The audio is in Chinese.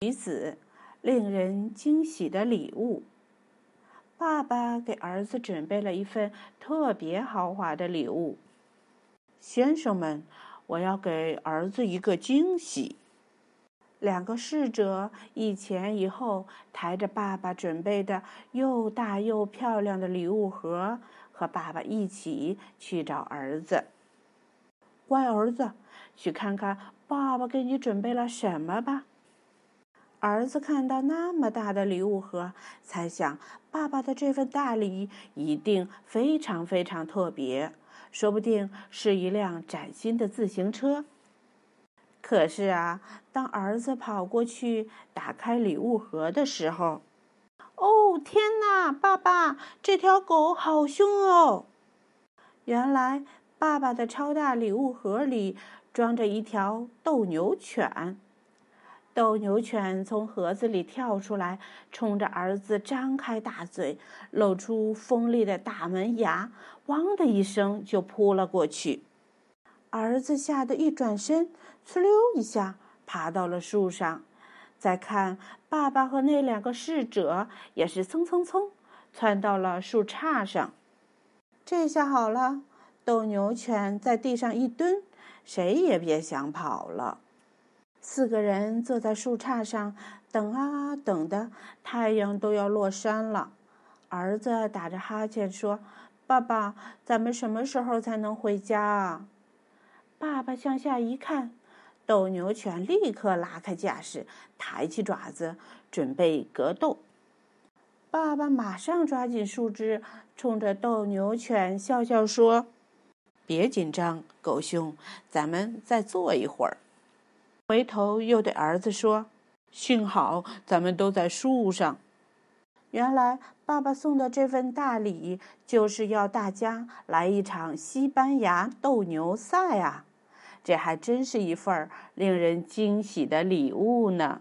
女子，令人惊喜的礼物。爸爸给儿子准备了一份特别豪华的礼物。先生们，我要给儿子一个惊喜。两个侍者一前一后抬着爸爸准备的又大又漂亮的礼物盒，和爸爸一起去找儿子。乖儿子，去看看爸爸给你准备了什么吧。儿子看到那么大的礼物盒，猜想爸爸的这份大礼一定非常非常特别，说不定是一辆崭新的自行车。可是啊，当儿子跑过去打开礼物盒的时候，哦天哪！爸爸，这条狗好凶哦！原来，爸爸的超大礼物盒里装着一条斗牛犬。斗牛犬从盒子里跳出来，冲着儿子张开大嘴，露出锋利的大门牙，汪的一声就扑了过去。儿子吓得一转身，哧溜一下爬到了树上。再看爸爸和那两个侍者，也是蹭蹭蹭窜到了树杈上。这下好了，斗牛犬在地上一蹲，谁也别想跑了。四个人坐在树杈上等啊等的，太阳都要落山了。儿子打着哈欠说：“爸爸，咱们什么时候才能回家啊？”爸爸向下一看，斗牛犬立刻拉开架势，抬起爪子准备格斗。爸爸马上抓紧树枝，冲着斗牛犬笑笑说：“别紧张，狗兄，咱们再坐一会儿。”回头又对儿子说：“幸好咱们都在树上。”原来，爸爸送的这份大礼就是要大家来一场西班牙斗牛赛啊！这还真是一份令人惊喜的礼物呢。